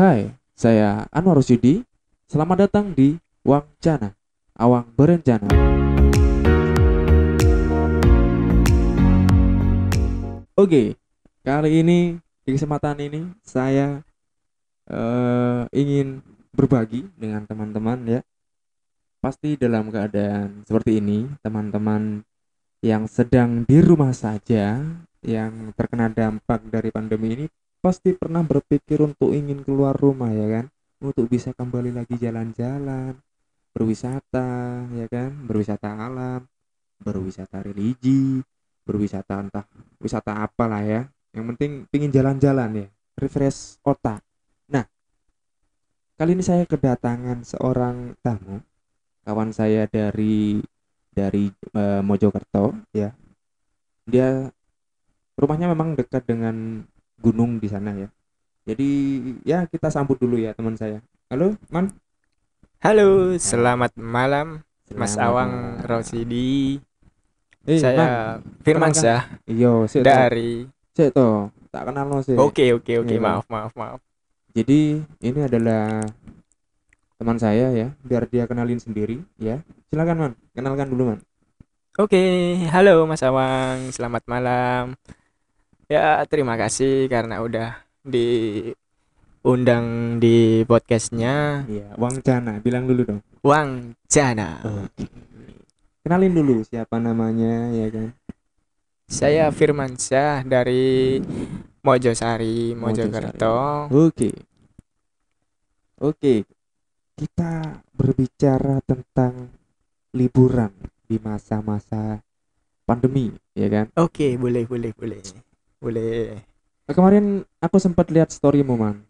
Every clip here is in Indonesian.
Hai, saya Anwar Rusyidi. Selamat datang di Wangcana, Awang Berencana. Oke, kali ini di kesempatan ini saya eh, ingin berbagi dengan teman-teman ya. Pasti dalam keadaan seperti ini, teman-teman yang sedang di rumah saja, yang terkena dampak dari pandemi ini pasti pernah berpikir untuk ingin keluar rumah ya kan? Untuk bisa kembali lagi jalan-jalan berwisata ya kan? Berwisata alam berwisata religi berwisata entah wisata apalah ya. Yang penting pingin jalan-jalan ya. Refresh otak. Nah kali ini saya kedatangan seorang tamu. Kawan saya dari dari eh, Mojokerto ya. Dia rumahnya memang dekat dengan gunung di sana ya. Jadi ya kita sambut dulu ya teman saya. Halo, Man. Halo, selamat malam Mas Selamat Awang malam. Rosidi. Eh, Man. Saya Firman kenalkan. Syah Iya, dari to. Tak kenal no sih. Oke, oke, oke. Iya. Maaf, maaf, maaf. Jadi ini adalah teman saya ya, biar dia kenalin sendiri ya. Silakan Man, kenalkan dulu Man. Oke, halo Mas Awang. Selamat malam. Ya, terima kasih karena udah diundang di podcastnya Iya, Wangcana, bilang dulu dong. Wang Jana. Oke. Kenalin dulu siapa namanya ya kan. Saya Firman Syah dari Mojosari, Mojokerto. Oke. Oke. Kita berbicara tentang liburan di masa-masa pandemi, ya kan? Oke, boleh, boleh, boleh. Boleh. Nah, kemarin aku sempat lihat storymu, Man.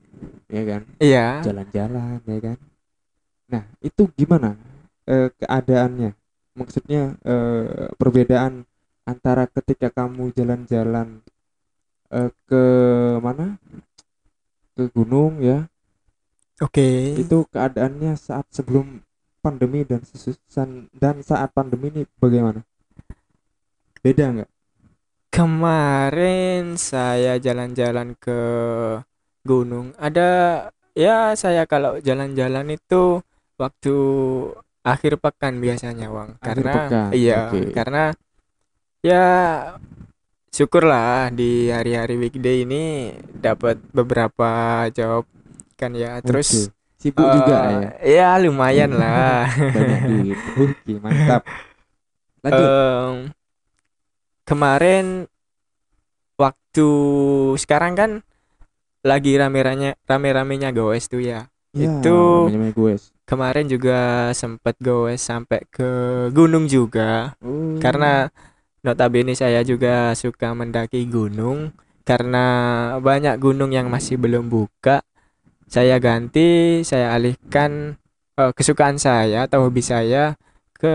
Ya kan? Iya. Jalan-jalan, ya kan? Nah, itu gimana eh, keadaannya? Maksudnya eh, perbedaan antara ketika kamu jalan-jalan eh, ke mana? Ke gunung ya, Oke. itu keadaannya saat sebelum pandemi dan sesusan dan saat pandemi ini bagaimana? Beda nggak? Kemarin saya jalan-jalan ke gunung. Ada ya saya kalau jalan-jalan itu waktu akhir pekan biasanya, Wang. Akhir Karena pekan, iya, oke. karena ya syukurlah di hari-hari weekday ini dapat beberapa job kan ya. Terus Oke. Sibuk juga ya, eh, ya lumayan lah. banyak duit. Oke, mantap. Lanjut. Em, kemarin waktu sekarang kan lagi rame-ramenya rame-ramenya goes tuh ya. Ya, itu-. Kemarin juga sempet goes sampai ke gunung juga Oh. karena notabene saya juga suka mendaki gunung karena banyak gunung yang masih belum buka. Saya ganti, saya alihkan eh, kesukaan saya atau hobi saya ke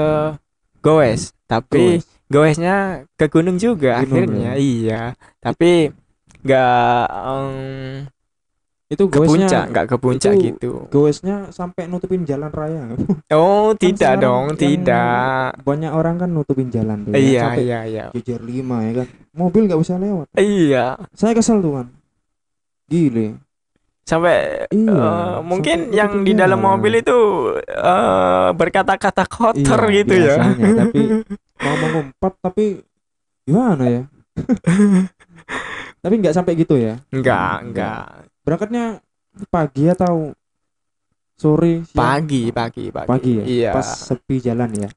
goes. Tapi Goes. Goesnya ke gunung juga Gunung akhirnya iya tapi nggak em, itu ke puncak nggak ke puncak itu gitu goesnya sampai nutupin jalan raya. oh Kan tidak dong tidak Banyak orang kan nutupin jalan tuh ya, iya sampai iya iya jejer lima ya kan. Mobil nggak bisa lewat. iya Saya kesel tuh kan. Gile. sampai Iya, eh, mungkin sampai yang di dalam mobil itu eh, berkata-kata kotor Iya, gitu ya tapi mau mengumpat tapi gimana ya? tapi nggak sampai gitu ya. enggak enggak Berangkatnya pagi atau sore? siang? pagi pagi pagi Pagi ya. iya Pas sepi jalan ya.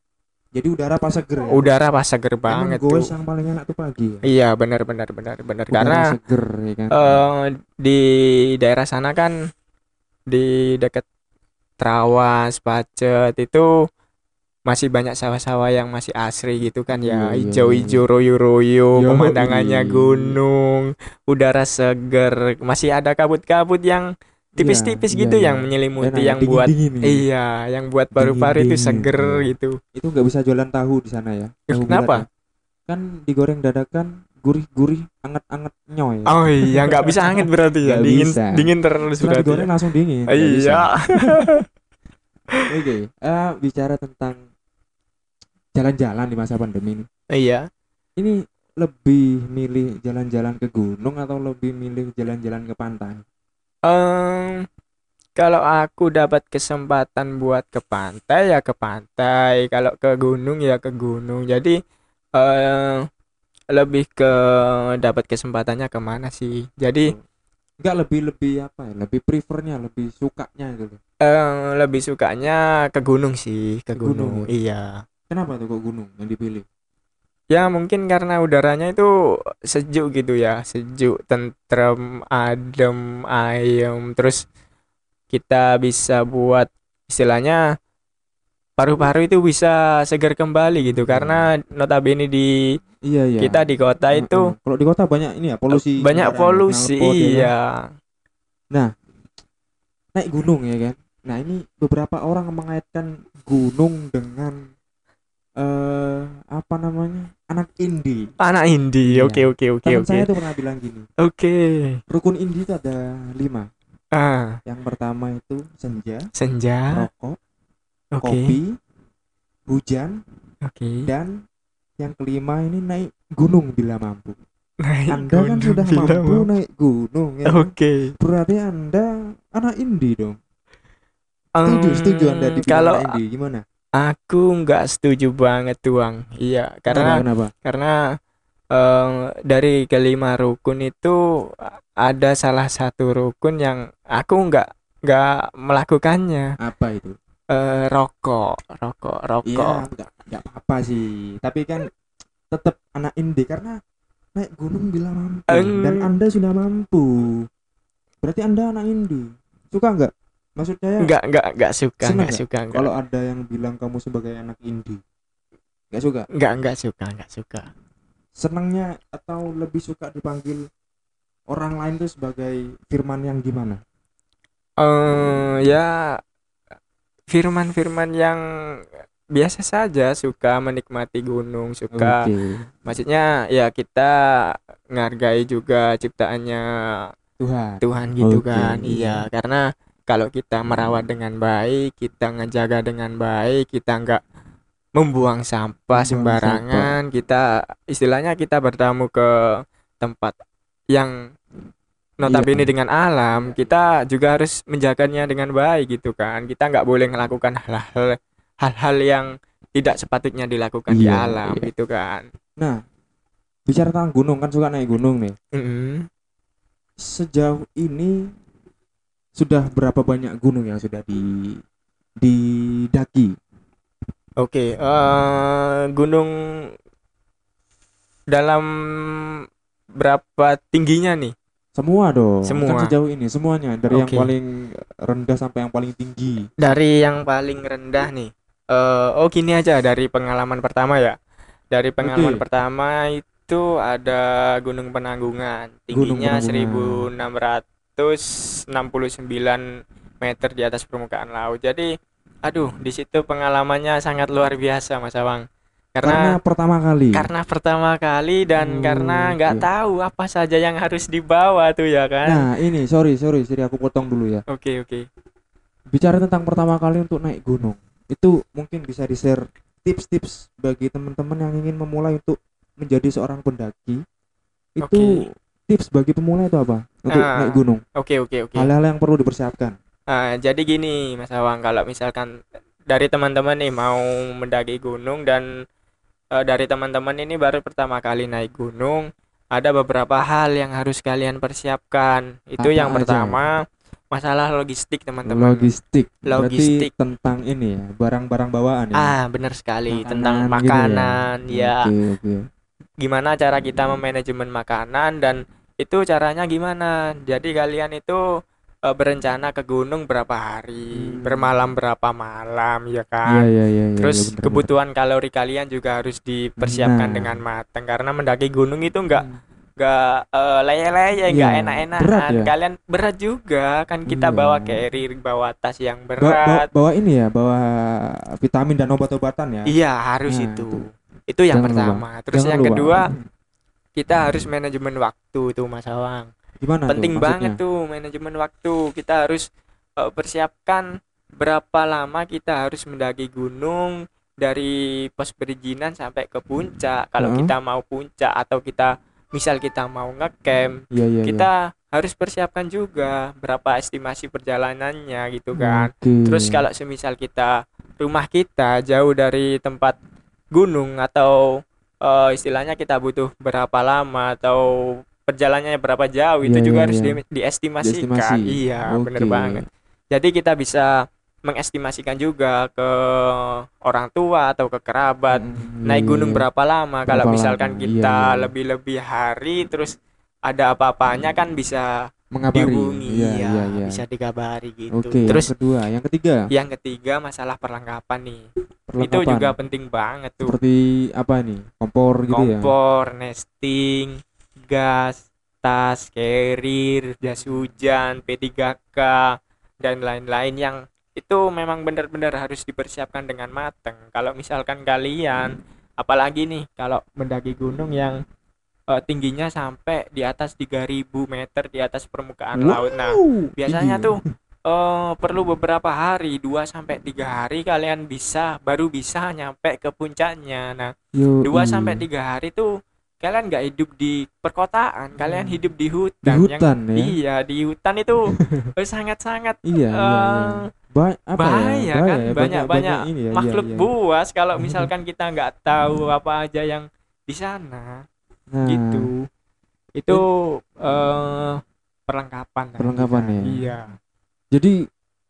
Jadi udara pas seger ya. udara pas seger Emang banget goes tuh yang paling enak tuh pagi ya. iya benar benar benar benar Udara karena seger ya kan. eh di daerah sana kan di dekat Trawas, Pacet itu masih banyak sawah-sawah yang masih asri gitu kan Iya, ya, iya, hijau-hijau royo-royo, Yoi. pemandangannya gunung, udara seger, masih ada kabut-kabut yang tipis-tipis Iya, gitu iya, yang iya. menyelimuti ya, yang buat dingin-dingin ya. iya, yang buat paru-paru itu seger iya. gitu. Itu nggak bisa jualan tahu di sana ya. Tahu Kenapa? ya. Kan digoreng dadakan gurih-gurih anget-anget nyoy. Oh iya, nggak bisa hangat berarti ya, dingin bisa. dingin terus Setelah berarti. digoreng ya. langsung dingin. Iya. Oke, eh, bicara tentang jalan-jalan di masa pandemi ini. Iya. Ini lebih milih jalan-jalan ke gunung atau lebih milih jalan-jalan ke pantai? Em, kalau aku dapat kesempatan buat ke pantai ya ke pantai, kalau ke gunung ya ke gunung. Jadi eh lebih ke dapat kesempatannya ke mana sih? Jadi Enggak lebih lebih apa ya? Lebih prefernya, lebih sukanya gitu. eh lebih sukanya ke gunung sih, ke Ke gunung, gunung. Iya. Kenapa tuh kok gunung yang dipilih? Ya mungkin karena udaranya itu sejuk gitu ya, sejuk, tentrem, adem, ayem. Terus kita bisa buat istilahnya paru-paru itu bisa segar kembali gitu karena notabene di Iya iya. kita di kota Heeh. itu Kalau di kota banyak ini ya polusi. banyak kendaraan, polusi ya kan? iya. Naik gunung ya kan. Nah ini beberapa orang mengaitkan gunung dengan eh apa namanya anak indie. Anak indie. Iya. Oke oke oke oke. saya tuh pernah bilang gini. Oke. Rukun indie itu ada lima. Ah, Yang pertama itu senja, senja. rokok, Oke. kopi, hujan, Oke. dan yang kelima ini naik gunung bila mampu. Naik Anda kan sudah bila mampu mau. naik gunung ya. kan? Oke. Berarti Anda anak indie dong. Setuju, Em, setuju Anda Hmm, kalau anak indie gimana? Aku nggak setuju banget tuang. Iya, karena kenapa? karena eh, dari kelima rukun itu ada salah satu rukun yang aku nggak nggak melakukannya. Apa itu? Eh, rokok, rokok, rokok. Iya, enggak apa-apa sih. Tapi kan tetap anak indie karena naik gunung bila mampu Eng. dan Anda sudah mampu. Berarti Anda anak indie. Suka enggak? Maksud saya Nggak nggak nggak suka, nggak nggak? suka, nggak kalau ada yang bilang kamu sebagai anak indie. Enggak suka. nggak nggak suka, nggak suka. Senangnya atau lebih suka dipanggil orang lain tuh sebagai Firman yang gimana? eh ya firman-firman yang biasa saja suka menikmati gunung suka Oke. maksudnya ya kita ngargai juga ciptaannya Tuhan. Tuhan gitu Oke. kan iya karena kalau kita merawat dengan baik kita ngejaga dengan baik kita nggak membuang sampah Membuang sembarangan kita istilahnya kita bertamu ke tempat yang notabene Iya. dengan alam kita juga harus menjaganya dengan baik gitu kan kita nggak boleh melakukan hal-hal hal-hal yang tidak sepatutnya dilakukan di Iya, alam iya. gitu kan Nah, bicara tentang gunung kan suka naik gunung nih. Mm-mm. Sejauh ini sudah berapa banyak gunung yang sudah di didaki? Oke, eh, gunung dalam berapa tingginya nih? Semua dong. Semua. Kan sejauh ini semuanya dari yang Oke. paling rendah sampai yang paling tinggi. Dari yang paling rendah nih. Eh, oh gini aja dari pengalaman pertama ya. Dari pengalaman Oke. pertama itu ada Gunung Penanggungan, Gunung tingginya Penanggungan. 1669 meter di atas permukaan laut. Jadi, aduh, di situ pengalamannya sangat luar biasa, Mas Awang. Karena Karena pertama kali. karena pertama kali dan Oh, karena nggak oke. tahu apa saja yang harus dibawa tuh ya kan. Nah, ini sorry sorry, sorry aku potong dulu ya. Oke, oke. Bicara tentang pertama kali untuk naik gunung, itu mungkin bisa di-share tips-tips bagi teman-teman yang ingin memulai untuk menjadi seorang pendaki. Itu Oke. Tips bagi pemula itu apa? Untuk Ah. naik gunung. Oke, oke, oke. Hal-hal yang perlu dipersiapkan. Ah, jadi gini, Mas Awang, kalau misalkan dari teman-teman nih mau mendaki gunung dan eh, dari teman-teman ini baru pertama kali naik gunung, ada beberapa hal yang harus kalian persiapkan. Itu Apa yang aja? pertama, masalah logistik, teman-teman. Logistik. Logistik. Berarti tentang ini ya, barang-barang bawaan ya. Ah, benar sekali tentang Makanan gitu ya? makanan, ya. Oke, oke. gimana cara kita memanajemen makanan dan itu caranya gimana jadi kalian itu eh, berencana ke gunung berapa hari Hmm. bermalam berapa malam ya kan iya, iya, iya, terus iya, bener, kebutuhan kalori kalian juga harus dipersiapkan Nah. dengan matang karena mendaki gunung itu bener. enggak enggak eh, leye-leye enggak Iya, enak-enakan ya? kalian berat juga kan kita Iya. bawa carrier bawa tas yang berat bawa ini ya, bawa vitamin dan obat-obatan ya. iya harus Nah, itu itu. itu yang Jangan lupa. pertama terus Jangan yang lupa. kedua kita harus manajemen waktu tuh Mas Awang Gimana tuh penting banget maksudnya? tuh manajemen waktu kita harus eh, persiapkan berapa lama kita harus mendaki gunung dari pos perizinan sampai ke puncak kalau Heeh. kita mau puncak atau kita misal kita mau ngecamp Iya iya. kita harus persiapkan juga berapa estimasi perjalanannya gitu kan Oke. terus kalau semisal kita rumah kita jauh dari tempat gunung atau eh, istilahnya kita butuh berapa lama atau perjalanannya berapa jauh itu Iya, juga iya, harus iya. di- diestimasikan Diestimasi. iya bener Oke. banget jadi kita bisa mengestimasikan juga ke orang tua atau ke kerabat Mm, naik gunung iya. berapa lama kalau Berapa misalkan lama, kita iya, iya. lebih-lebih hari terus ada apa-apanya kan bisa mengabari. dihubungi Iya ya, iya. bisa dikabari gitu Oke, terus yang kedua, yang ketiga, yang ketiga masalah perlengkapan nih itu perlengkapan. juga penting banget tuh seperti apa nih? Kompor gitu ya. kompor nesting gas tas carrier jas hujan P3K dan lain-lain yang itu memang benar-benar harus dipersiapkan dengan matang kalau misalkan kalian apalagi nih kalau mendaki gunung yang eh, tingginya sampai di atas 3000 meter di atas permukaan Wow, laut nah biasanya tuh eh, perlu beberapa hari 2 sampai tiga hari kalian bisa baru bisa nyampe ke puncaknya nah Yo, 2 iya. sampai tiga hari tuh kalian nggak hidup di perkotaan kalian hidup di di hutan, hutan yang ya. iya di hutan itu sangat-sangat Iya, iya, iya. eh, Ba apa bahaya ya? kan ya, banyak-banyak ini ya, iya, makhluk iya. buas kalau misalkan kita nggak tahu apa aja yang di sana Nah, gitu itu eh perlengkapan Perlengkapan kan. ya. iya Jadi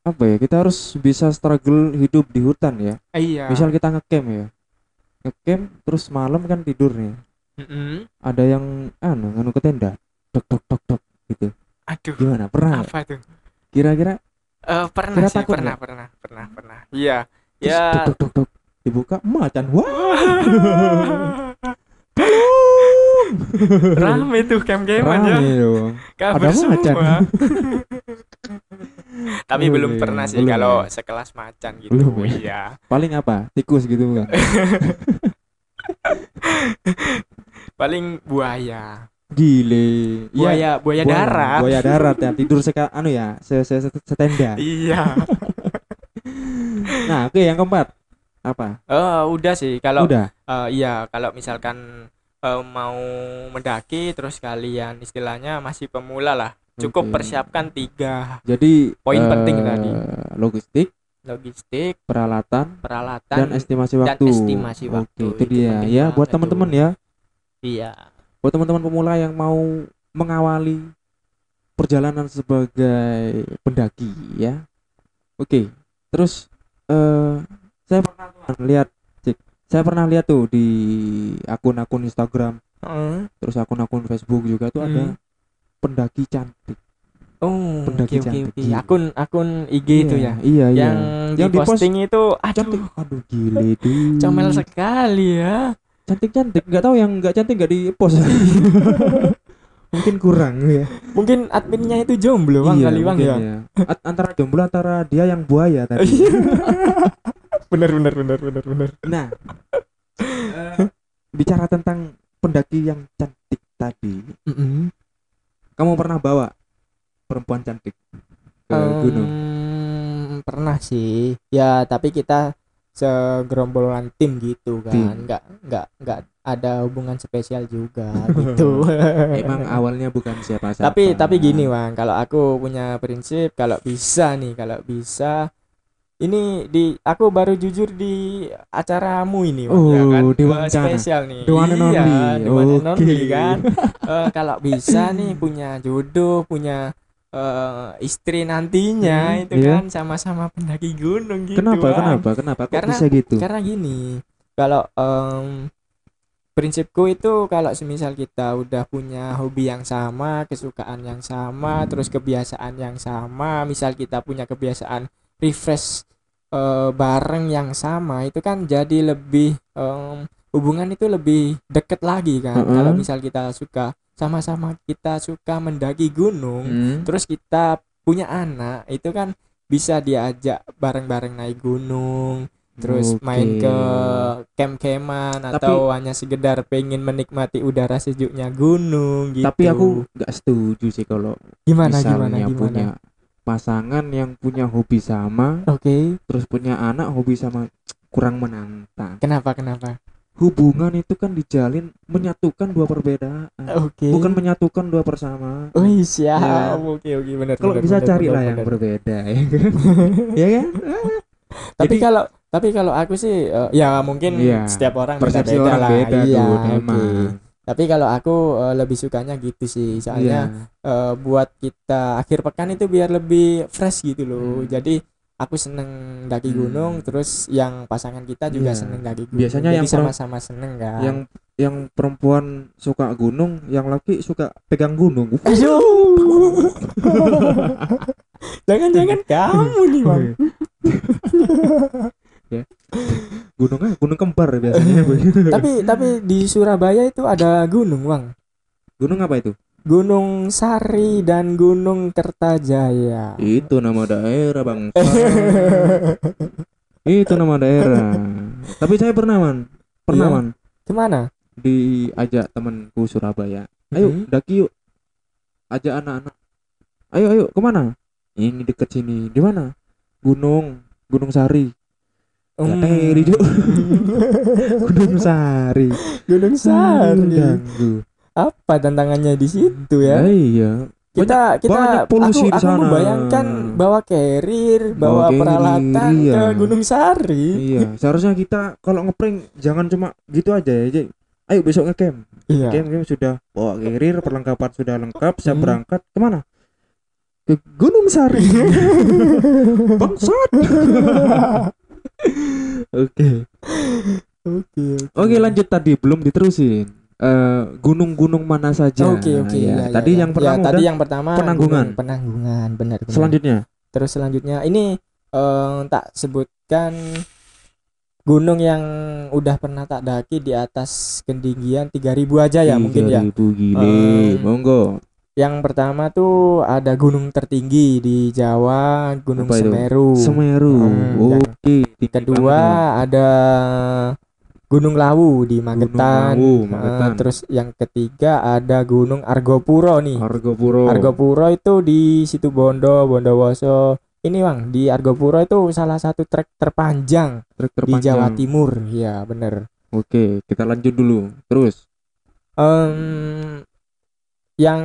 apa ya? Kita harus bisa struggle hidup di hutan ya. iya Misal kita ngecamp ya. Ngecamp terus malam kan tidur nih. Mm-mm. Ada yang anu nganu ke tenda. Tok tok tok tok gitu. aduh Gimana? Pernah? apa tuh Kira-kira Eh, pernah Kira sih pernah nggak? pernah pernah pernah iya ya tok tok tok dibuka macan. Wah. rame tuh camp-campan ya Rame dong. kabur Ada macan. semua tapi Belum belum ya, pernah sih belum kalau ya. sekelas macan gitu Belum ya. iya Paling apa? Tikus gitu. Iya. paling buaya Gile. Iya, buaya buaya darat Buaya darat ya. Tidur seka anu ya, se se se- setenda. iya Nah, oke yang keempat. Apa? oh udah sih kalau Udah. eh, iya kalau misalkan eh, mau mendaki terus kalian istilahnya masih pemula lah cukup Oke. persiapkan tiga Jadi Poin eh, penting tadi. Logistik, logistik peralatan, peralatan dan estimasi dan waktu. estimasi waktu. Oke, itu, Itu dia. Ya, buat banget teman-teman tuh. ya. iya Buat teman-teman pemula yang mau mengawali perjalanan sebagai pendaki ya. Oke. Terus eh saya pernah lihat. Saya pernah lihat tuh di akun-akun Instagram, Heeh. terus akun-akun Facebook juga tuh ada Hmm. pendaki cantik. Oh, Pendaki oke cantik, oke. gila. Akun akun IG itu ya. Iya, iya. Yang, Yang di diposting itu cantik. aduh Aduh, gile tuh. comel sekali ya. Cantik-cantik. Nggak tahu yang nggak cantik nggak di post. Mungkin kurang ya. Mungkin adminnya itu jomblo Bang kali Bang ya. A- antara jomblo antara dia yang buaya tadi. bener bener bener bener bener. nah, eh, bicara tentang pendaki yang cantik tadi, kamu pernah bawa perempuan cantik ke gunung? pernah sih. Ya, tapi kita segerombolan tim gitu kan. Tim. Nggak nggak nggak ada hubungan spesial juga gitu. Emang awalnya bukan siapa-siapa. tapi tapi gini Bang, kalau aku punya prinsip kalau bisa nih, kalau bisa ini di aku baru jujur di acaramu ini Bang, ya Oh, kan? di Eh, spesial nih. The one and Iya, only. the one and Oke. only kan. Eh, kalau bisa nih punya jodoh, punya eh, istri nantinya Hmm, itu iya. kan sama-sama pendaki gunung gitu. Kenapa? Bang. Kenapa? Kenapa? Kok Karena- bisa gitu? Karena gini, kalau em, prinsipku itu kalau semisal kita udah punya hobi yang sama, kesukaan yang sama, terus kebiasaan yang sama, misal kita punya kebiasaan refresh eh, bareng yang sama, itu kan jadi lebih em, hubungan itu lebih deket lagi kan. Mm-mm. Kalau misal kita suka sama-sama kita suka mendaki gunung, Hmm. terus kita punya anak, itu kan bisa diajak bareng-bareng naik gunung, terus Oke. main ke camp-campan atau hanya sekedar pengen menikmati udara sejuknya gunung gitu. Tapi aku nggak setuju sih kalau gimana misalnya gimana gimana. punya pasangan yang punya hobi sama, Oke. terus punya anak hobi sama kurang menantang. Kenapa kenapa? hubungan itu kan dijalin menyatukan dua perbedaan Oke. bukan menyatukan dua persamaan Oh siap. Ya. Oke oke benar. kalau bisa benar, carilah yang berbeda ya kan ya kan Tapi Jadi- kalau tapi kalau aku sih eh, ya mungkin Iya, setiap orang persepsi beda-beda orang lah. beda iya, Dun, oke. emang Tapi kalau aku eh, lebih sukanya gitu sih. Soalnya Iya. eh, buat kita akhir pekan itu biar lebih fresh gitu loh. Hmm. Jadi aku seneng daki Hmm. gunung, terus yang pasangan kita juga Iya. seneng daki gunung. Biasanya Jadi yang sama-sama seneng kan. yang yang perempuan suka gunung yang laki suka pegang gunung. Jangan-jangan kamu nih, Bang. ya. Gunungnya gunung kembar biasanya. Tapi tapi di Surabaya itu ada gunung, Bang. gunung apa itu? Gunung Sari dan Gunung Kertajaya. itu nama daerah bang. Itu nama daerah. Tapi saya pernah man. Pernah Iya. man. Ke mana? diajak temanku Surabaya. Ayo Mhm. daki yuk. Ajak anak-anak. Ayo ayo ke mana? Ini deket sini. Di mana? Gunung. Gunung sari Hmm. Teri, Cuk. gunung sari Gunung Sari. Ganggu. Apa tantangannya di situ Ya, ya? iya Kita kita banyak polusi aku, di aku sana. membayangkan bawa carrier, bawa, carrier, peralatan iya. ke Gunung Sari. iya seharusnya kita kalau ngeprank jangan cuma gitu aja ya Jay. ayo besok ngecamp Iya. Game game sudah bawa carrier perlengkapan sudah lengkap siap Hmm. berangkat ke mana ke Gunung Sari bangsat oke Oke. oke lanjut tadi belum diterusin Eh, gunung-gunung mana saja Oke oke. Ya, ya, tadi ya, yang ya. pertama Ya, tadi yang pertama Penanggungan. Gunung Penanggungan benar benar. selanjutnya Terus selanjutnya ini eh, tak sebutkan gunung yang udah pernah tak daki di atas ketinggian 3000 aja ya mungkin ya. 3000 gile Em, monggo Yang pertama tuh ada gunung tertinggi di Jawa, Gunung Apa itu? Semeru. Semeru Hmm, oke tinggi Kedua banget. ada Gunung Lawu di Magetan. Lawu, Eh, Magetan. terus yang ketiga ada Gunung Argopuro nih. Argopuro Argopuro itu di situ Bondo, Bondowoso. Ini Bang, di Argopuro itu salah satu trek terpanjang, trek di terpanjang Jawa Timur. Ya, bener. oke kita lanjut dulu terus Em, yang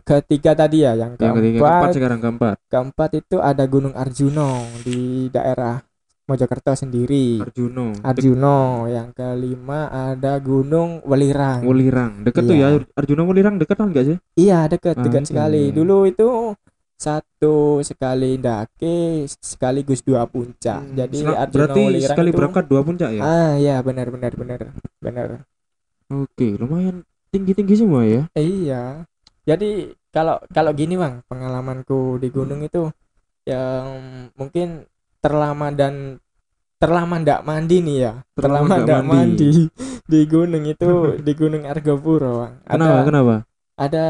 ketiga tadi ya, yang yang ketiga keempat, keempat sekarang keempat keempat itu ada Gunung Arjuno di daerah Mojokerto sendiri. Arjuno Arjuno. Yang kelima ada Gunung Welirang. Welirang deket tuh ya Iya. Arjuna Welirang deket kan enggak sih Iya, dekat, Ah, dekat iya. sekali. Dulu itu satu sekali ndaki sekaligus dua puncak. Jadi Sel- Arjuna Hmm. berarti Welirang sekali itu- berangkat dua puncak ya Ah, iya benar benar benar. Benar. oke lumayan tinggi tinggi semua ya Eh, iya. Jadi kalau kalau gini, Bang, pengalamanku di gunung itu yang mungkin terlama dan terlama ndak mandi nih ya. Terlama Terlama ndak mandi. mandi. di gunung itu di Gunung Argopuro, Bang. kenapa Ada kenapa ada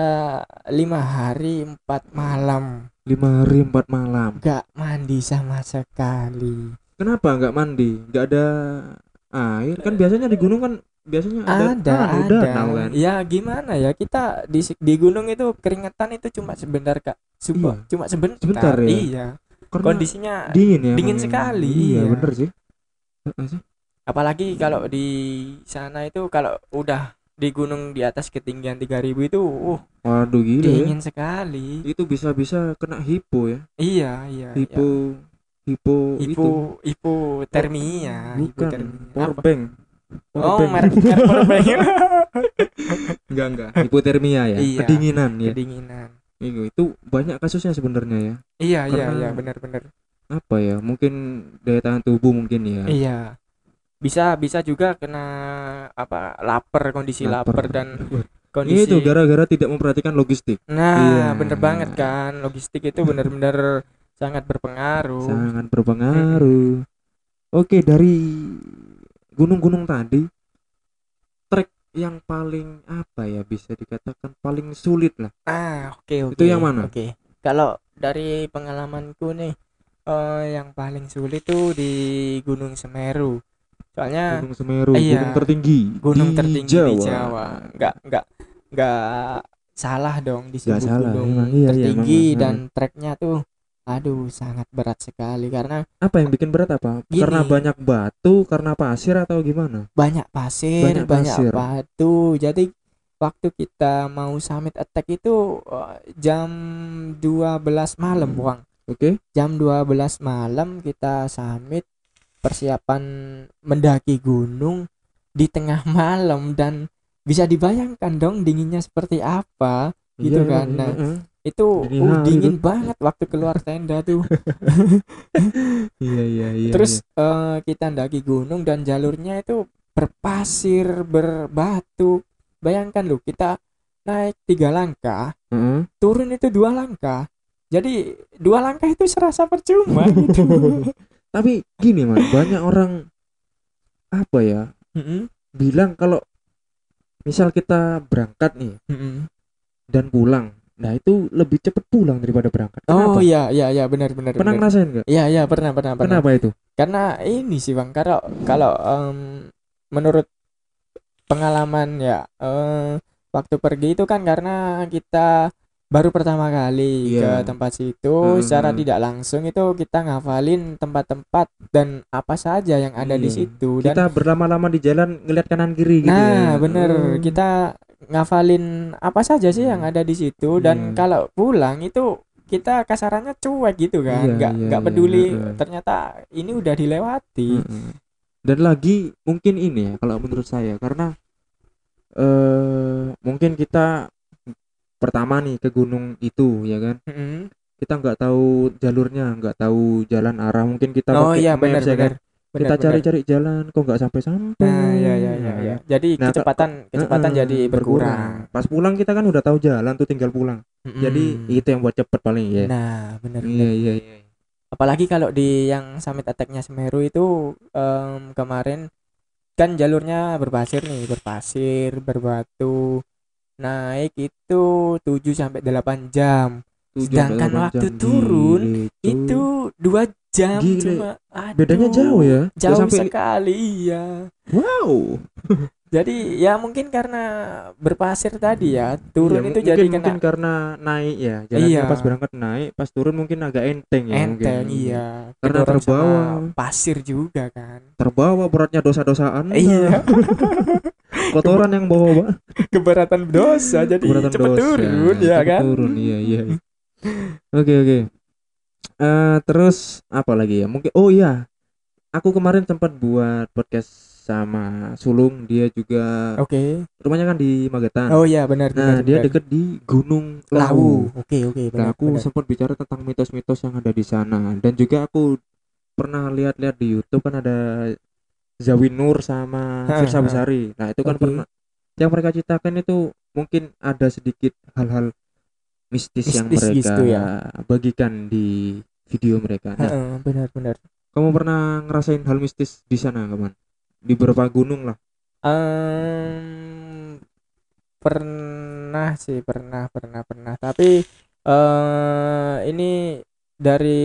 lima hari empat malam lima hari empat malam nggak mandi sama sekali. kenapa nggak mandi nggak ada air kan biasanya di gunung kan biasanya ada ada anu, ada danau kan ya gimana ya kita di di gunung itu keringetan itu cuma sebentar kak Sumpah, Iya. cuma sebentar, Sebentar ya? iya Karena kondisinya dingin ya dingin ya. sekali, iya iya. bener sih apalagi kalau di sana itu kalau udah di gunung di atas ketinggian 3000 itu uh waduh gila ya dingin sekali itu bisa-bisa kena hipo ya iya iya hipo hipo, iya. itu hipo hipotermia bukan hipotermia. Apa? powerbank oh merek merek powerbank. enggak enggak. Hipotermia ya? Iya. kedinginan ya? Kedinginan. Itu itu banyak kasusnya sebenarnya ya? Iya iya Karena- iya. Benar-benar apa ya? Mungkin daya tahan tubuh mungkin ya? Iya. Bisa bisa juga kena apa lapar kondisi lapar, dan kondisi itu gara-gara tidak memperhatikan logistik. Nah, Iya. bener banget kan. Logistik itu benar-benar sangat berpengaruh. sangat berpengaruh. Oke dari gunung-gunung tadi trek yang paling apa ya bisa dikatakan paling sulit lah Ah, oke oke. Itu yang mana? Oke. Kalau dari pengalamanku nih eh, yang paling sulit tuh di Gunung Semeru. Soalnya Gunung Semeru iya. gunung tertinggi gunung di tertinggi Jawa. di Jawa. Enggak enggak enggak salah dong disebut salah, gunung emang iya, iya, tertinggi emang, dan treknya tuh aduh sangat berat sekali karena Apa yang bikin berat apa? Gini. Karena banyak batu, karena pasir atau gimana? banyak pasir, Banyak banyak, pasir. batu. Jadi waktu kita mau summit attack itu eh, jam 12 malam, Hmm. Bang. Oke. Jam 12 malam kita summit persiapan mendaki gunung di tengah malam dan bisa dibayangkan dong dinginnya seperti apa. Gitu Iya, kan. iya, Nah, iya. Itu uh, hari dingin tuh. banget waktu keluar tenda tuh. Iya, iya, iya. Terus eh, kita ndaki gunung dan jalurnya itu berpasir, berbatu. Bayangkan loh, kita naik tiga langkah, iya. Heeh. turun itu dua langkah. Jadi dua langkah itu serasa percuma gitu. Tapi gini, Man, banyak orang apa ya? Mm-mm, Bilang kalau misal kita berangkat nih mm-mm. Dan pulang. Nah, itu lebih cepet pulang daripada berangkat. Oh Kenapa? iya iya iya benar benar. Pernah benar. ngerasain nggak? Iya iya pernah pernah pernah. Kenapa itu? Karena ini sih bang, kalau kalau em, menurut pengalaman ya eh, waktu pergi itu kan karena kita baru pertama kali Iya. ke tempat situ, Hmm. secara tidak langsung itu kita ngafalin tempat-tempat dan apa saja yang ada di Iya. situ dan Kita berlama-lama di jalan ngeliat kanan kiri gitu nah ya. bener Oh. kita ngafalin apa saja sih yang Hmm. ada di situ dan Iya. kalau pulang itu kita kasarannya cuek gitu kan, Iya, nggak iya, nggak iya, peduli heeh. ternyata ini udah dilewati. Heeh. Dan lagi mungkin ini ya kalau menurut saya karena eh mungkin kita pertama nih ke gunung itu ya kan Mm-mm. kita nggak tahu jalurnya nggak tahu jalan arah mungkin kita Oh iya benar ya benar. kan? kita cari-cari jalan kok nggak sampai sampai Nah, ya ya ya ya. Jadi Nah, kecepatan kecepatan Heeh, jadi berkurang. pas pulang kita kan udah tahu jalan tuh tinggal pulang jadi Mm-mm. itu yang buat cepet paling ya Nah, benar iya iya iya Apalagi kalau di yang summit attack-nya Semeru itu em, kemarin kan jalurnya berpasir nih, berpasir, berbatu. Naik itu 7 sampai 8 jam. Sedangkan waktu jam. turun cuy. Itu dua jam Gile. cuma. Aduh, bedanya jauh ya Jauh sampai sekali, iya. wow Jadi ya mungkin karena berpasir tadi ya, turun Iya, itu mungkin, jadi kena mungkin karena naik ya jalannya Iya. pas berangkat naik pas turun mungkin agak enteng ya enteng mungkin. iya Karena Kedorong terbawa. pasir juga kan terbawa beratnya dosa-dosa anda iya kotoran yang bawa keberatan dosa jadi Keberatan cepet dosa. turun ya Cepet kan turun iya iya oke oke Eh, terus apa lagi ya mungkin oh iya aku kemarin sempat buat podcast sama Sulung dia juga oke rumahnya kan di Magetan oh iya benar nah benar dia benar. deket di Gunung Lawu oke oke Nah, benar aku benar. sempat bicara tentang mitos-mitos yang ada di sana dan juga aku pernah lihat-lihat di YouTube kan ada Zawin Nur sama Ha, Firsa. Besari. Nah, itu kan Oke. pernah yang mereka ceritakan itu mungkin ada sedikit hal-hal mistis, yang Mistis mereka gitu ya. bagikan di video mereka. Nah, Heeh, benar benar kamu pernah ngerasain hal mistis di sana, kawan? Di beberapa gunung lah. Em, pernah sih pernah pernah pernah tapi eh ini dari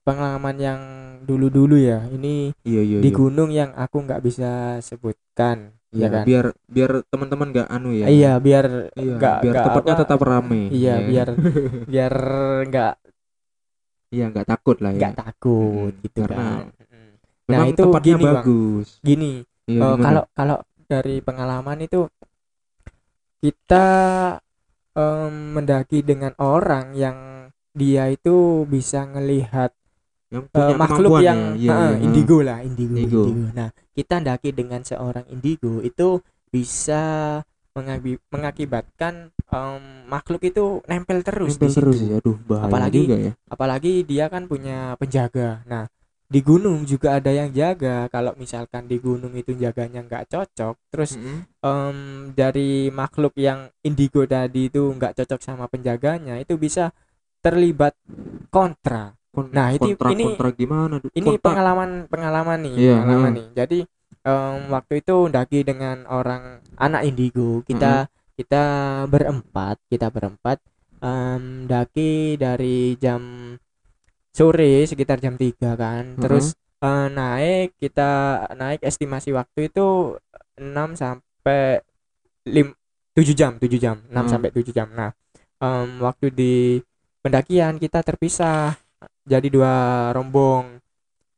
pengalaman yang dulu-dulu ya ini Iya, iya, di iya. gunung yang aku nggak bisa sebutkan Iya, ya kan biar biar teman-teman nggak anu ya. iya biar Iya, nggak biar tempatnya apa, tetap rame. iya ya. biar biar nggak Iya, nggak takut lah ya. nggak takut Mm, gitu karena kan Mm. Memang nah itu tempatnya gini bang bagus. gini Iya, Eh, kalau kalau dari pengalaman itu kita em, mendaki dengan orang yang dia itu bisa ngelihat yang eh, punya makhluk kemampuan yang ya, eh, iya. indigo lah indigo, Indigo. indigo. Nah kita ndaki dengan seorang indigo itu bisa mengakibatkan em, makhluk itu nempel terus Nempel terus ya, aduh bahaya Apalagi- juga ya. Apalagi dia kan punya penjaga. Nah di gunung juga ada yang jaga. Kalau misalkan di gunung itu jaganya nggak cocok, terus em, dari makhluk yang indigo tadi itu nggak cocok sama penjaganya itu bisa terlibat kontra. Kon- Nah, itu- kontra, ini- kontra gimana? Ini Kontak. pengalaman pengalaman nih, Iya, pengalaman heeh. nih. Jadi em, waktu itu ndaki dengan orang anak indigo. Kita kita berempat, kita berempat em, ndaki dari jam sore sekitar jam 3 kan. Heeh. Terus eh, naik kita naik estimasi waktu itu 6 sampai lim 7 jam, 7 jam, 6 Hmm. sampai 7 jam. Nah, em, waktu di pendakian kita terpisah jadi dua rombong.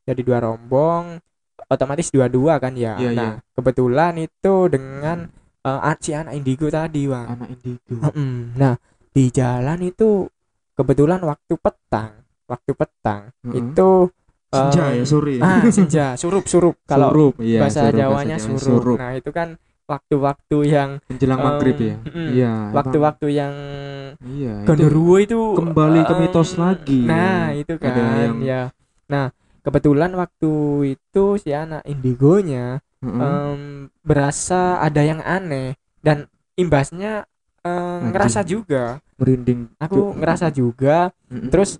Jadi dua rombong otomatis dua-dua kan ya. Iya, nah kebetulan itu dengan eh, si anak indigo tadi bang. Anak indigo. Nah di jalan itu kebetulan waktu petang waktu petang Heeh. itu senja em, ya sore ah senja surup surup kalau Surup, iya, bahasa surup, Jawanya bahasa Jawanya surup. Nah, itu kan waktu-waktu yang menjelang em, maghrib ya mm, iya waktu-waktu yang iya itu genderuwo itu kembali ke em, mitos lagi, Nah, ya. itu Ada kan yang- ya. Nah, kebetulan waktu itu si anak indigonya Heeh. em, berasa ada yang aneh dan imbasnya Anjing. ngerasa juga. merinding Aku ngerasa juga Mm-mm. terus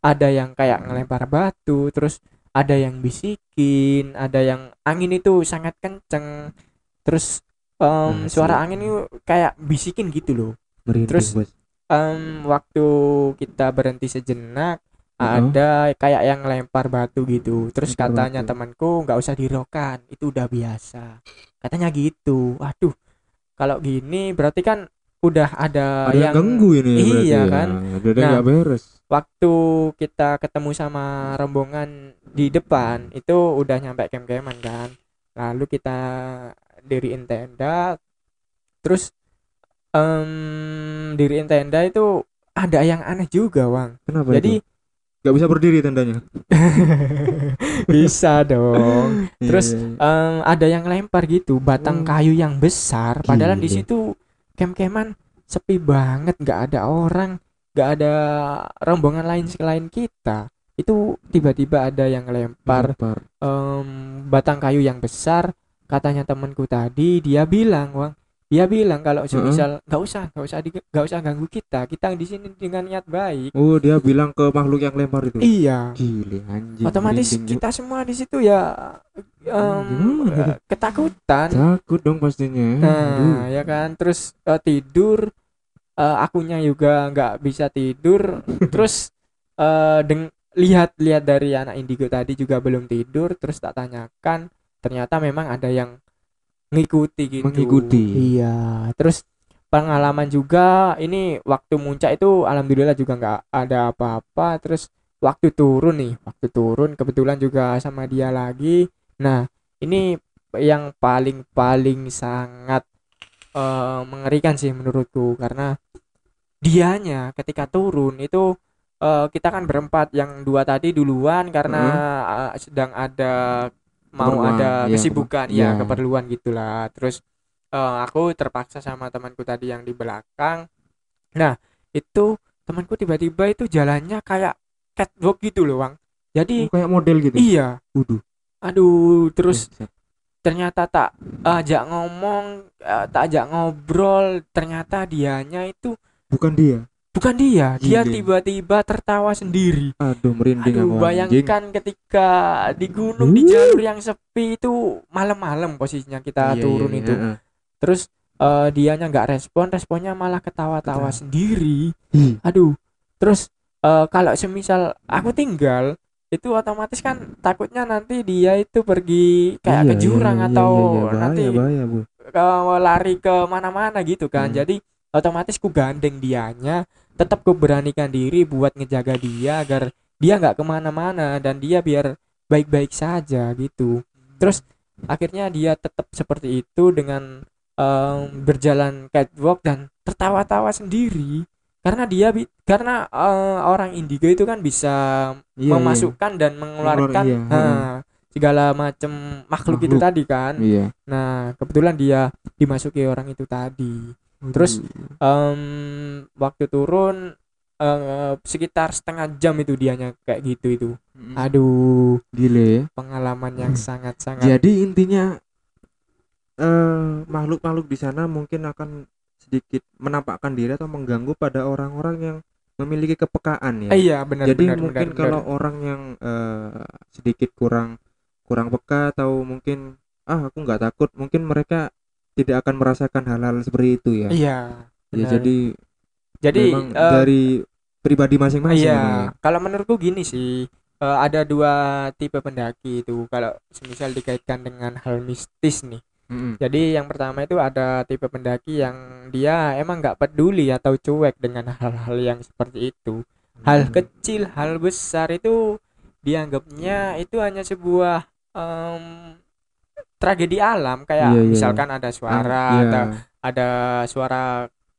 ada yang kayak ngelempar batu terus ada yang bisikin ada yang angin itu sangat kenceng terus em, Asli. suara angin itu kayak bisikin gitu loh merinding terus- bos Em, waktu kita berhenti sejenak Heeh. ada kayak yang lempar batu gitu terus Lempar katanya batu. temanku nggak usah dirokan itu udah biasa katanya gitu waduh kalau gini berarti kan udah ada, ada yang ganggu ini Iya, berarti ya. kan? ada yang Nah, beres waktu kita ketemu sama rombongan di depan itu udah nyampe kem-keman kan lalu kita diriin tenda. Terus em diriin tenda itu ada yang aneh juga Wang. Kenapa jadi nggak bisa berdiri tendanya? Bisa dong. Terus, Iya, iya. Em, ada yang lempar gitu batang Oh. kayu yang besar. Padahal di situ kem-keman sepi banget nggak ada orang nggak ada rombongan lain selain kita. Itu tiba-tiba ada yang lempar Lempar. em, batang kayu yang besar katanya temanku tadi dia bilang Wang dia bilang kalau semisal nggak usah nggak usah nggak usah ganggu kita. Kita di sini dengan niat baik. Oh dia bilang ke makhluk yang lempar itu? Iya. Gile anjing otomatis merinding. kita semua di situ ya eh, ketakutan. Takut dong pastinya. Aduh. nah ya kan? Terus eh, tidur eh, akunya juga nggak bisa tidur. Terus eh, deng lihat-lihat dari anak indigo tadi juga belum tidur. Terus tak tanyakan ternyata memang ada yang ngikuti gitu. Mengikuti. iya terus pengalaman juga ini waktu muncak itu alhamdulillah juga nggak ada apa-apa terus waktu turun nih waktu turun kebetulan juga sama dia lagi. Nah ini yang paling paling sangat eh, mengerikan sih menurutku karena dianya ketika turun itu eh, kita kan berempat yang dua tadi duluan karena eh, sedang ada mau Keperluan, ada iya, kesibukan iya. ya keperluan gitulah terus eh, aku terpaksa sama temanku tadi yang di belakang nah itu temanku tiba-tiba itu jalannya kayak catwalk gitu loh Wang jadi Oh, kayak model gitu iya Waduh. aduh terus Buset. ternyata tak ajak ngomong eh, tak ajak ngobrol ternyata dianya itu bukan dia bukan dia dia tiba-tiba tertawa sendiri aduh merinding aduh aku anjing bayangkan ketika di gunung di Uh. jalur yang sepi itu malam-malam posisinya kita Iya, turun iya, itu iya, terus eh, dianya nggak respon responnya malah ketawa-tawa Ketawa. sendiri Ih, aduh terus eh, kalau semisal aku tinggal itu otomatis kan takutnya nanti dia itu pergi kayak iya, ke jurang iya, iya, atau iya, iya, bahaya, nanti bahaya, Bu. ke lari ke mana-mana gitu kan. Hmm. Jadi otomatis ku gandeng dianya, tetap ku beranikan diri buat ngejaga dia agar dia nggak ke mana-mana dan dia biar baik-baik saja gitu. Terus akhirnya dia tetap seperti itu dengan em, berjalan catwalk dan tertawa-tawa sendiri karena dia bi- karena eh, orang indigo itu kan bisa Iya, memasukkan dan mengeluarkan iya, eh, segala macam makhluk, itu Makhluk. tadi kan. iya. Nah, kebetulan dia dimasuki orang itu tadi. Terus. Em, waktu turun eh, sekitar setengah jam itu dianya kayak gitu itu. Mm. Aduh, gile ya pengalaman yang sangat-sangat Jadi intinya eh makhluk-makhluk di sana mungkin akan sedikit menampakkan diri atau mengganggu pada orang-orang yang memiliki kepekaan ya. Iya benar Jadi benar mungkin benar, kalau benar. orang yang eh, sedikit kurang kurang peka atau mungkin ah aku nggak takut, mungkin mereka tidak akan merasakan hal-hal seperti itu ya. iya. Ya benar. jadi Jadi memang eh, dari pribadi masing-masing Iya, emang ya. kalau menurutku gini sih, eh, ada dua tipe pendaki itu. Kalau semisal dikaitkan dengan hal mistis nih. Mm-mm. Jadi yang pertama itu ada tipe pendaki yang dia emang nggak peduli atau cuek dengan hal-hal yang seperti itu. hal Hmm. kecil hal besar itu dianggapnya itu hanya sebuah em, tragedi alam kayak Iya, iya. misalkan ada suara Iya. atau ada suara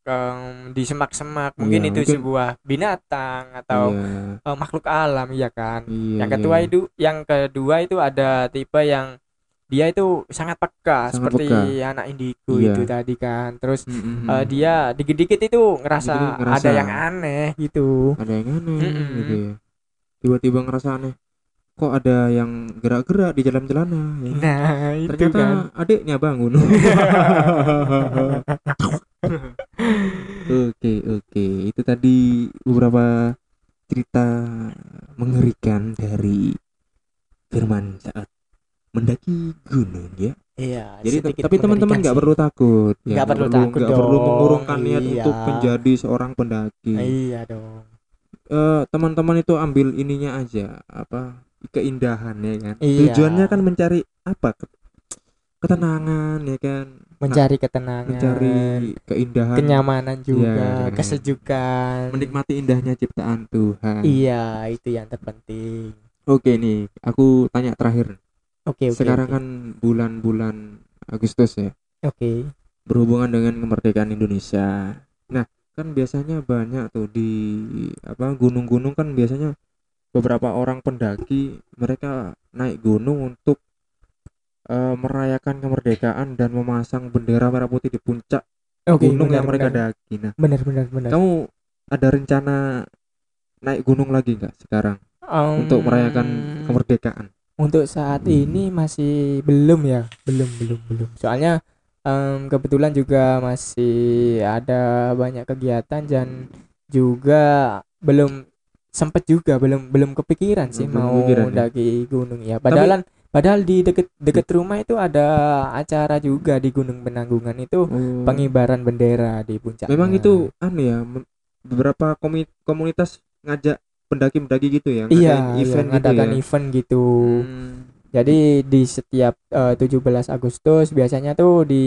em, di semak-semak mungkin Iya, itu mungkin- sebuah binatang atau Iya. eh, makhluk alam ya kan Iya, yang kedua iya. itu yang kedua itu ada tipe yang dia itu sangat peka Sangat seperti peka. anak indigo Iya. itu tadi kan terus Mm-mm. eh, dia dikit-dikit itu ngerasa, Dikit-dikit ngerasa. ada yang aneh gitu ada yang aneh Mm-mm. gitu ya tiba-tiba ngerasa aneh kok ada yang gerak-gerak di jalan celana ya. nah itu ternyata kan. adiknya bangun oke oke. Itu tadi beberapa cerita mengerikan dari Firman saat mendaki gunung ya. Iya jadi tapi teman-teman nggak sih. perlu takut ya, Nggak perlu takut nggak perlu mengurungkan niat iya. untuk menjadi seorang pendaki. Iya dong. Eh, teman-teman itu ambil ininya aja apa keindahan ya kan? Iya. tujuannya kan mencari apa? Ke- ketenangan ya kan? Mencari ketenangan. mencari keindahan. Kenyamanan juga kenyamanan. kesejukan. Menikmati indahnya ciptaan Tuhan. Iya itu yang terpenting. Oke nih. Aku tanya terakhir. Oke oke sekarang oke. kan bulan-bulan Agustus ya? Oke. Berhubungan dengan kemerdekaan Indonesia. Nah, kan biasanya banyak tuh di apa gunung-gunung kan biasanya beberapa orang pendaki mereka naik gunung untuk eh, merayakan kemerdekaan dan memasang bendera merah putih di puncak oke gunung benar, yang mereka benar. daki. Nah, benar benar benar kamu ada rencana naik gunung lagi nggak sekarang Em, untuk merayakan kemerdekaan? untuk saat ini masih belum ya belum belum belum soalnya em, kebetulan juga masih ada banyak kegiatan dan juga belum sempet juga belum belum kepikiran sih Belum mau kepikiran ya? mendaki gunung ya padahal padahal di deket deket rumah itu ada acara juga di Gunung Penanggungan itu Oh. pengibaran bendera di puncak Memang itu anu ya beberapa komunitas ngajak pendaki-pendaki gitu ya iya ngadain iya, event gitu ngadakan ya. event gitu Hmm. Jadi di setiap eh, 17 Agustus biasanya tuh di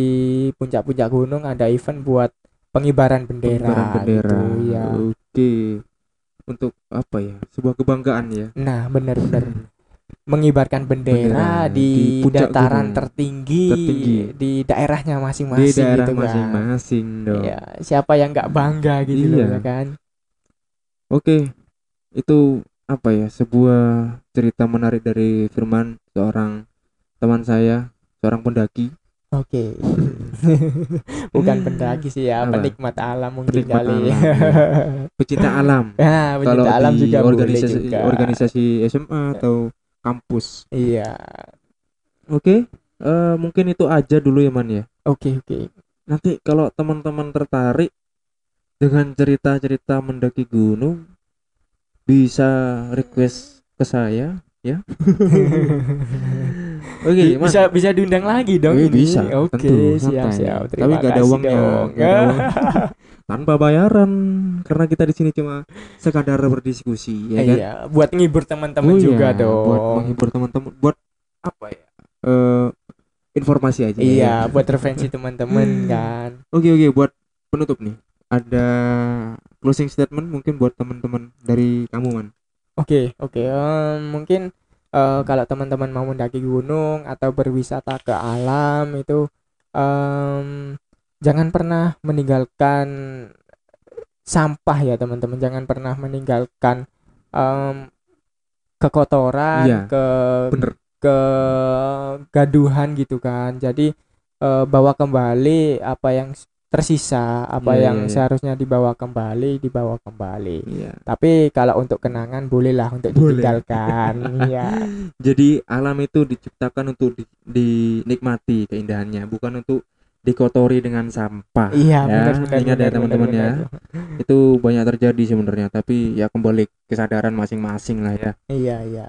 puncak-puncak gunung ada event buat pengibaran bendera, Pengibaran bendera. gitu ya. Oke. Untuk apa ya? Sebuah kebanggaan ya. Nah, benar-benar mengibarkan bendera, Bendera di, di dataran gunung. tertinggi, Tertinggi. di daerahnya Di masing-masing daerah gitu kan. masing-masing dong. Iya, siapa yang nggak bangga gitu loh Iya. ya kan? Oke. Itu apa ya? Sebuah cerita menarik dari Firman, seorang teman saya, seorang pendaki. Oke. Bukan pendaki sih ya, Apa? penikmat alam mungkin Penikmat kali. alam, Pecinta alam. Nah, Kalau pecinta alam di juga boleh organisasi juga. organisasi SMA atau kampus. Iya. Oke. eh, mungkin itu aja dulu ya Man ya. Oke, oke. nanti kalau teman-teman tertarik dengan cerita-cerita mendaki gunung bisa request ke saya ya oke Mas. bisa bisa diundang lagi dong Eh, ini. bisa Oke, tentu siap santai. siap. tapi Terima gak ada uangnya dong. nggak ada uang. tanpa bayaran karena kita di sini cuma sekadar berdiskusi ya kan Iya, buat ngibur teman-teman Oh juga iya, dong. buat menghibur teman-teman buat apa ya Eh, informasi aja Iya, ya. buat referensi teman-teman kan. Oke oke buat penutup nih ada closing statement mungkin buat teman-teman dari kamu man. Oke, oke. em, mungkin eh, kalau teman-teman mau mendaki gunung atau berwisata ke alam itu em, jangan pernah meninggalkan sampah ya teman-teman. Jangan pernah meninggalkan em, kekotoran, Iya, ke bener. kegaduhan gitu kan. Jadi eh, bawa kembali apa yang tersisa, apa Iya, yang iya, iya. seharusnya dibawa kembali, dibawa kembali. Iya. Tapi kalau untuk kenangan bolehlah untuk Boleh. ditinggalkan. Iya. Jadi alam itu diciptakan untuk di- dinikmati keindahannya, bukan untuk dikotori dengan sampah. Iya, ya. benar benar. Ingat ya teman-teman ya. benar. Itu banyak terjadi sebenarnya, tapi ya kembali kesadaran masing-masing lah ya. Iya, iya.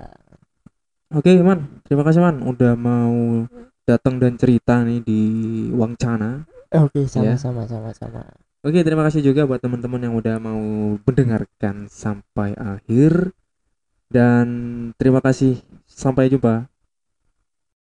Oke, Man. Terima kasih, Man, udah mau datang dan cerita nih di Wangcana. Oke, Ya. sama-sama sama-sama. Oke, terima kasih juga buat teman-teman yang udah mau mendengarkan sampai akhir. Dan terima kasih. Sampai jumpa.